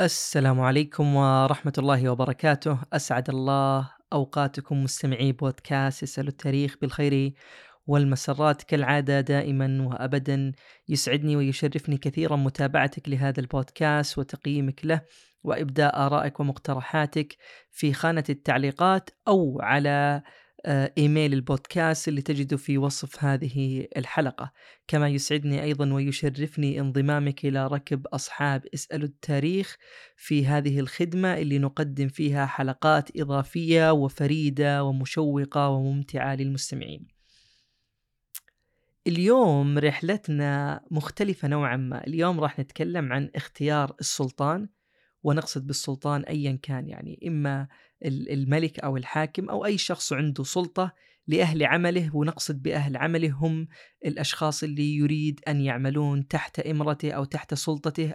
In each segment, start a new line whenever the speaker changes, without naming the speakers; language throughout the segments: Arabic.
السلام عليكم ورحمة الله وبركاته، أسعد الله أوقاتكم مستمعي بودكاست يسأل التاريخ بالخير والمسرات كالعادة دائما وأبدا. يسعدني ويشرفني كثيرا متابعتك لهذا البودكاست وتقييمك له وإبداء آرائك ومقترحاتك في خانة التعليقات أو على إيميل البودكاست اللي تجده في وصف هذه الحلقة. كما يسعدني أيضا ويشرفني انضمامك إلى ركب أصحاب اسالوا التاريخ في هذه الخدمة اللي نقدم فيها حلقات إضافية وفريدة ومشوقة وممتعة للمستمعين. اليوم رحلتنا مختلفة نوعا ما. اليوم راح نتكلم عن اختيار السلطان ونقصد بالسلطان ايا كان يعني إما الملك أو الحاكم أو أي شخص عنده سلطة لأهل عمله ونقصد بأهل عمله هم الأشخاص اللي يريد أن يعملون تحت إمرته أو تحت سلطته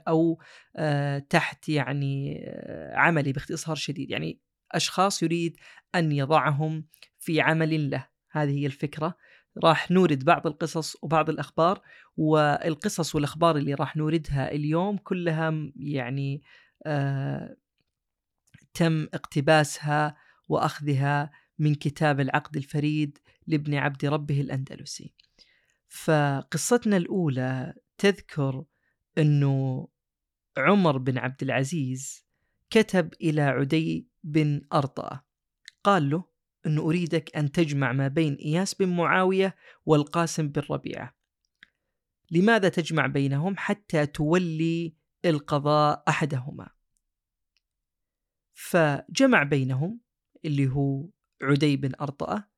آه تحت يعني عمله باختصار شديد. يعني أشخاص يريد أن يضعهم في عمل له. هذه هي الفكرة. راح نورد بعض القصص وبعض الأخبار والقصص والأخبار اللي راح نوردها اليوم كلها يعني تم اقتباسها وأخذها من كتاب العقد الفريد لابن عبد ربه الأندلسي. فقصتنا الأولى تذكر إنه عمر بن عبد العزيز كتب إلى عدي بن أرطأة قال له انه أريدك أن تجمع ما بين إياس بن معاوية والقاسم بن ربيعة. لماذا تجمع بينهم حتى تولي القضاء أحدهما. فجمع بينهم اللي هو عدي بن أرطأة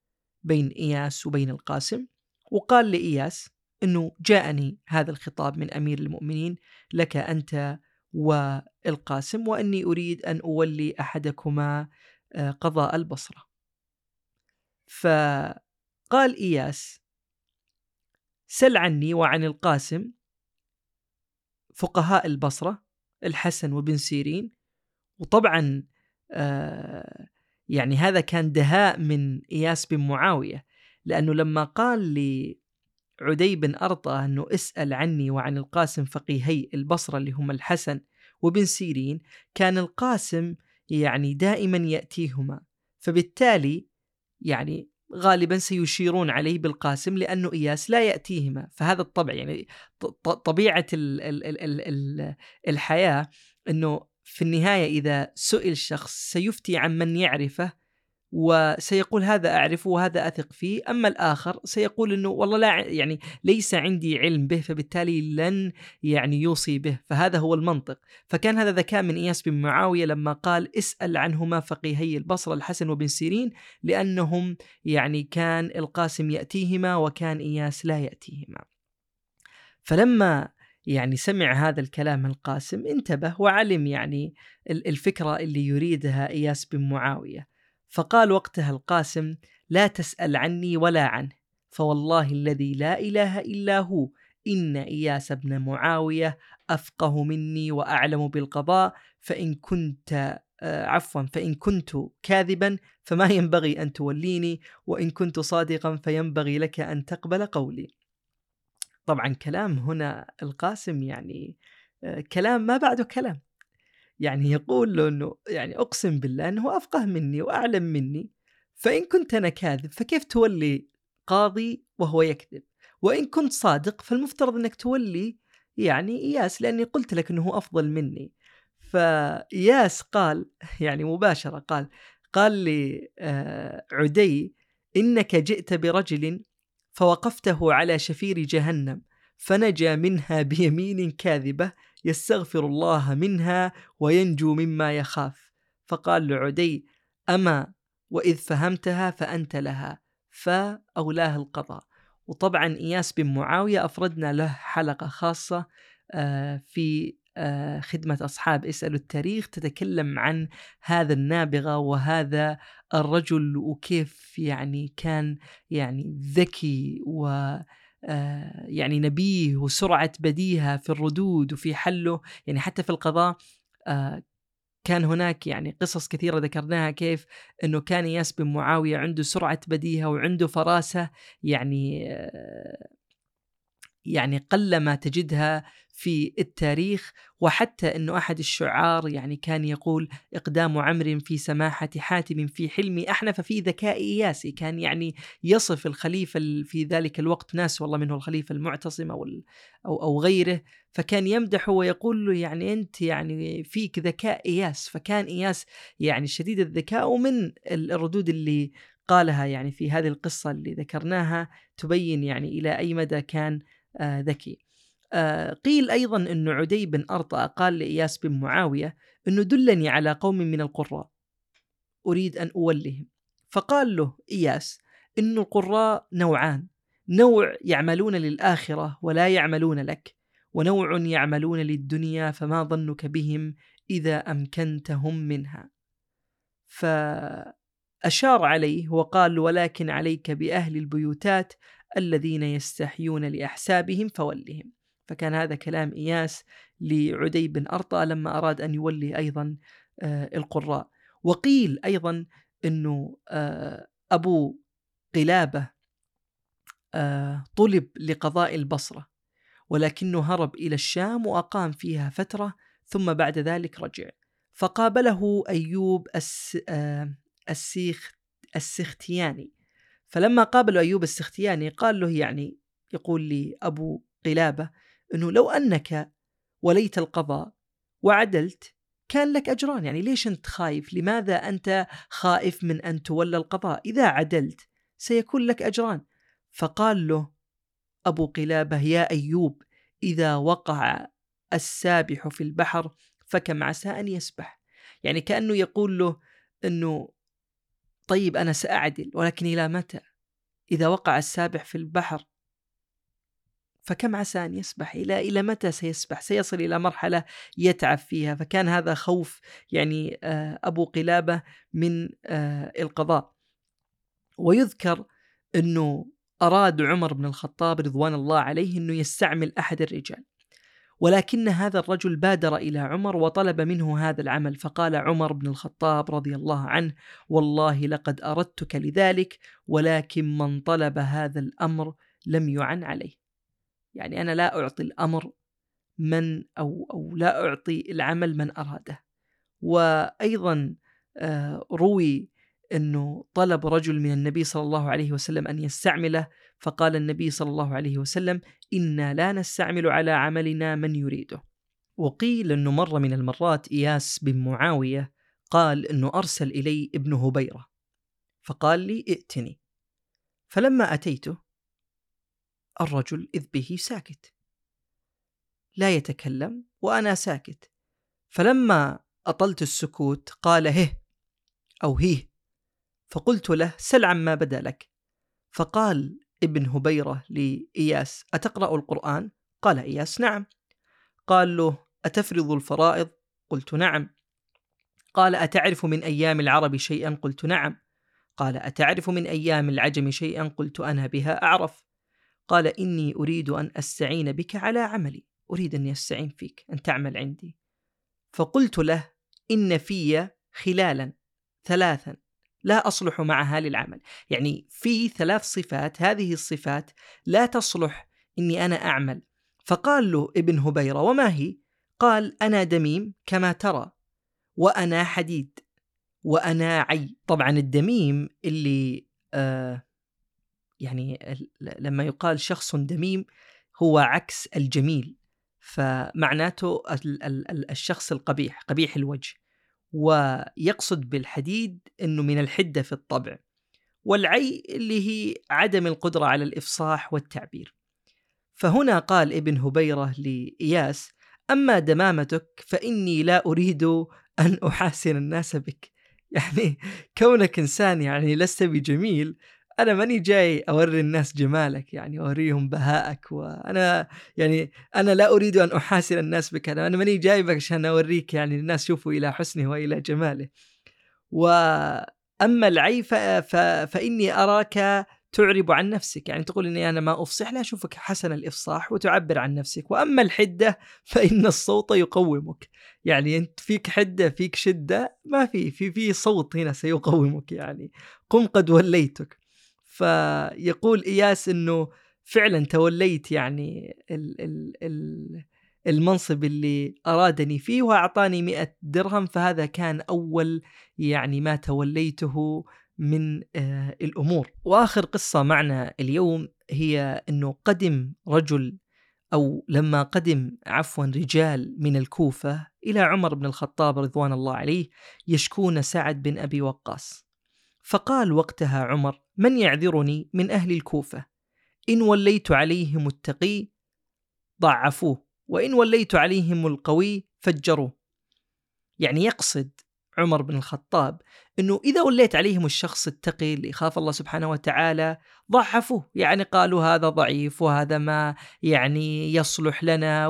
بين إياس وبين القاسم وقال لإياس أنه جاءني هذا الخطاب من أمير المؤمنين لك أنت والقاسم وأني أريد أن أولي أحدكما آه، قضاء البصرة فقال إياس سل عني وعن القاسم فقهاء البصرة الحسن وبن سيرين. وطبعا آه، يعني هذا كان دهاء من إياس بن معاوية لأنه لما قال لعدي بن أرطى أنه اسأل عني وعن القاسم فقيهي البصرة اللي هم الحسن وبن سيرين كان القاسم يعني دائما يأتيهما. فبالتالي يعني غالبا سيشيرون عليه بالقاسم لأنه إياس لا يأتيهما. فهذا الطبع يعني طبيعة الحياة إنه في النهاية إذا سئل شخص سيفتي عن من يعرفه وسيقول هذا أعرفه وهذا أثق فيه، أما الآخر سيقول إنه والله لا يعني ليس عندي علم به فبالتالي لن يعني يوصي به، فهذا هو المنطق، فكان هذا ذكاء من إياس بن معاوية لما قال اسأل عنهما فقيهي البصره الحسن وبن سيرين لأنهم يعني كان القاسم يأتيهما وكان إياس لا يأتيهما. فلما يعني سمع هذا الكلام القاسم انتبه وعلم يعني الفكرة اللي يريدها إياس بن معاوية. فقال وقتها القاسم لا تسأل عني ولا عنه فوالله الذي لا إله إلا هو إن إياس بن معاوية أفقه مني وأعلم بالقضاء فإن كنت آه، عفوا فإن كنت كاذبا فما ينبغي أن توليني وإن كنت صادقا فينبغي لك أن تقبل قولي. طبعا كلام هنا القاسم يعني آه، كلام ما بعده كلام. يعني يقول له إنه يعني أقسم بالله إنه أفقه مني وأعلم مني فإن كنت أنا كاذب فكيف تولي قاضي وهو يكذب؟ وإن كنت صادق فالمفترض إنك تولي يعني إياس لأني قلت لك إنه أفضل مني. فإياس قال يعني مباشرة قال قال لي آه، عدي إنك جئت برجل فوقفته على شفير جهنم فنجا منها بيمين كاذبة يستغفر الله منها وينجو مما يخاف. فقال لعدي أما وإذ فهمتها فأنت لها. فأولاه القضاء. وطبعا إياس بن معاوية أفردنا له حلقة خاصة آه، في آه، خدمة أصحاب اسألوا التاريخ تتكلم عن هذا النابغة وهذا الرجل وكيف يعني كان يعني ذكي و يعني نبيه وسرعة بديهة في الردود وفي حله يعني حتى في القضاء آه، كان هناك يعني قصص كثيرة ذكرناها كيف أنه كان إياس بن معاوية عنده سرعة بديهة وعنده فراسة يعني يعني قلما تجدها في التاريخ وحتى انه أحد الشعار يعني كان يقول إقدام عمر في سماحة حاتم في حلم أحنف في ذكاء إياسي. كان يعني يصف الخليفة في ذلك الوقت ناس والله منه الخليفة المعتصم أو أو أو غيره. فكان يمدحه ويقول له يعني أنت يعني فيك ذكاء إياس فكان إياس يعني شديد الذكاء. ومن الردود اللي قالها يعني في هذه القصة اللي ذكرناها تبين يعني إلى أي مدى كان ذكي. آه قيل أيضا إن عدي بن أرطأ قال لإياس بن معاوية إنه دلني على قوم من القراء أريد أن أولهم. فقال له إياس إن القراء نوعان، نوع يعملون للآخرة ولا يعملون لك، ونوع يعملون للدنيا فما ظنك بهم إذا أمكنتهم منها. فأشار عليه وقال ولكن عليك بأهل البيوتات الذين يستحيون لأحسابهم فولهم. فكان هذا كلام إياس لعدي بن ارطى لما أراد أن يولي أيضا آه، القراء. وقيل أيضا إنه آه، أبو قلابة آه، طلب لقضاء البصرة ولكنه هرب إلى الشام وأقام فيها فترة ثم بعد ذلك رجع فقابله الس... السيخ السختياني فلما قابله أيوب السختياني قال له يعني يقول لي أبو قلابة إنه لو أنك وليت القضاء وعدلت كان لك أجران يعني ليش أنت خايف؟ لماذا أنت خائف من أن تولى القضاء؟ إذا عدلت سيكون لك أجران. فقال له أبو قلابة يا أيوب إذا وقع السابح في البحر فكم عسى أن يسبح. يعني كأنه يقول له إنه طيب أنا سأعدل ولكن إلى متى؟ إذا وقع السابح في البحر فكم عسى أن يسبح إلى إلى متى سيسبح؟ سيصل إلى مرحلة يتعب فيها، فكان هذا خوف يعني آه، أبو قلابة من آه، القضاء. ويذكر إنه أراد عمر بن الخطاب رضوان الله عليه إنه يستعمل أحد الرجال. ولكن هذا الرجل بادر إلى عمر وطلب منه هذا العمل. فقال عمر بن الخطاب رضي الله عنه والله لقد أردتك لذلك ولكن من طلب هذا الأمر لم يعن عليه. يعني أنا لا أعطي الأمر من أو أو لا أعطي العمل من أراده. وأيضا آه، روي أنه طلب رجل من النبي صلى الله عليه وسلم أن يستعمله فقال النبي صلى الله عليه وسلم إنا لا نستعمل على عملنا من يريده. وقيل أنه مرة من المرات إياس بن معاوية قال أنه أرسل إلي ابن هبيرة فقال لي ائتني. فلما أتيته الرجل إذ به ساكت. لا يتكلم وأنا ساكت. فلما أطلت السكوت قال هه أو هيه. فقلت له سل عما بدا لك فقال ابن هبيرة لإياس أتقرأ القرآن؟ قال إياس نعم قال له أتفرض الفرائض؟ قلت نعم قال أتعرف من أيام العرب شيئا؟ قلت نعم قال أتعرف من أيام العجم شيئا؟ قلت أنا بها أعرف قال إني أريد أن أستعين بك على عملي أريد أن أستعين فيك أن تعمل عندي فقلت له إن في خلالا ثلاثا لا أصلح معها للعمل. يعني في ثلاث صفات هذه الصفات لا تصلح إني أنا أعمل. فقال له ابن هبيرة وما هي؟ قال أنا دميم كما ترى وأنا حديد وأنا عي. طبعا الدميم اللي آه يعني لما يقال شخص دميم هو عكس الجميل فمعناته الشخص القبيح قبيح الوجه. ويقصد بالحديد إنه من الحدة في الطبع والعي اللي هي عدم القدرة على الإفصاح والتعبير. فهنا قال ابن هبيرة لإياس أما دمامتك فإني لا أريد أن أحاسن الناس بك. يعني كونك إنسان يعني لست بجميل أنا ماني جاي أوري الناس جمالك يعني أوريهم بهائك وأنا يعني أنا لا أريد أن احاسن الناس بك أنا ماني جايبك عشان أوريك يعني الناس شوفوا إلى حسنه وإلى جماله. واما العي ف... ف... فإني أراك تعرب عن نفسك يعني تقول إني أنا ما أفصح لا اشوفك حسن الإفصاح وتعبر عن نفسك. وأما الحدة فإن الصوت يقومك يعني أنت فيك حدة فيك شدة ما في في في صوت هنا سيقومك يعني قم قد وليتك. فيقول إياس إنه فعلا توليت يعني ال ال ال المنصب اللي أرادني فيه وأعطاني مئة درهم فهذا كان أول يعني ما توليته من آه الأمور. وآخر قصة معنا اليوم هي أنه قدم رجل أو لما قدم عفوا رجال من الكوفة إلى عمر بن الخطاب رضوان الله عليه يشكون سعد بن أبي وقاص. فقال وقتها عمر من يعذرني من أهل الكوفة؟ إن وليت عليهم التقي ضعفوه وإن وليت عليهم القوي فجروه. يعني يقصد عمر بن الخطاب إنه إذا وليت عليهم الشخص التقي اللي يخاف الله سبحانه وتعالى ضعفوه. يعني قالوا هذا ضعيف وهذا ما يعني يصلح لنا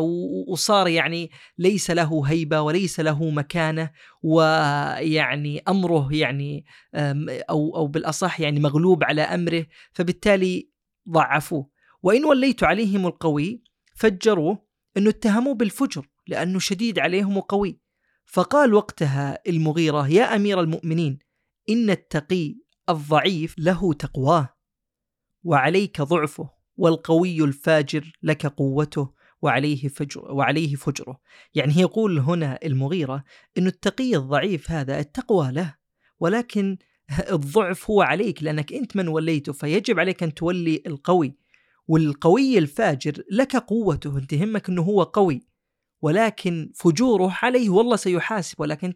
وصار يعني ليس له هيبة وليس له مكانة ويعني أمره يعني أو أو بالأصح يعني مغلوب على أمره فبالتالي ضعفوه. وإن وليت عليهم القوي فجروه إنه اتهموه بالفجر لأنه شديد عليهم وقوي. فقال وقتها المغيرة يا أمير المؤمنين إن التقي الضعيف له تقواه وعليك ضعفه والقوي الفاجر لك قوته وعليه فجر وعليه فجره. يعني يقول هنا المغيرة أن التقي الضعيف هذا التقوى له ولكن الضعف هو عليك لأنك أنت من وليته فيجب عليك أن تولي القوي والقوي الفاجر لك قوته أنت همك أنه هو قوي. ولكن فجوره عليه والله سيحاسب ولكن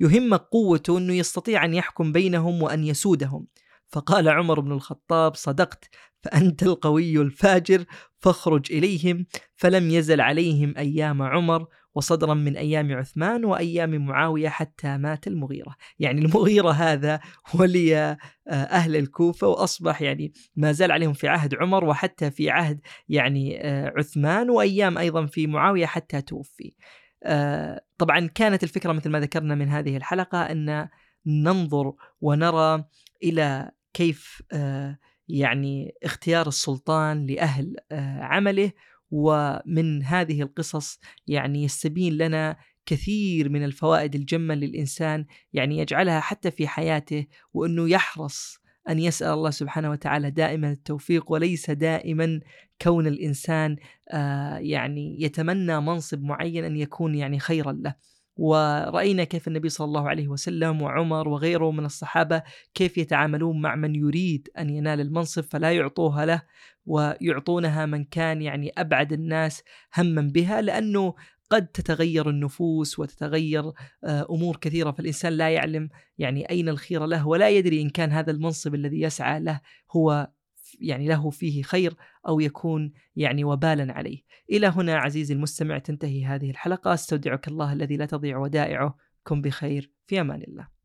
يهمك قوته إنه يستطيع أن يحكم بينهم وأن يسودهم. فقال عمر بن الخطاب صدقت فأنت القوي الفاجر فاخرج إليهم. فلم يزل عليهم أيام عمر وصدرا من أيام عثمان وأيام معاوية حتى مات المغيرة، يعني المغيرة هذا ولي آه، أهل الكوفة وأصبح يعني ما زال عليهم في عهد عمر وحتى في عهد يعني آه، عثمان وأيام أيضا في معاوية حتى توفي. آه، طبعا كانت الفكرة مثل ما ذكرنا من هذه الحلقة أن ننظر ونرى إلى كيف يعني اختيار السلطان لأهل عمله ومن هذه القصص يعني يستبين لنا كثير من الفوائد الجمة للإنسان يعني يجعلها حتى في حياته وأنه يحرص أن يسأل الله سبحانه وتعالى دائما التوفيق وليس دائما كون الإنسان آه يعني يتمنى منصب معين أن يكون يعني خيرا له. ورأينا كيف النبي صلى الله عليه وسلم وعمر وغيره من الصحابة كيف يتعاملون مع من يريد أن ينال المنصب فلا يعطوها له. ويعطونها من كان يعني أبعد الناس هما بها لأنه قد تتغير النفوس وتتغير آه، أمور كثيرة فالإنسان لا يعلم يعني أين الخير له ولا يدري إن كان هذا المنصب الذي يسعى له هو يعني له فيه خير أو يكون يعني وبالا عليه. إلى هنا عزيزي المستمع تنتهي هذه الحلقة أستودعك الله الذي لا تضيع ودائعه كن بخير في أمان الله.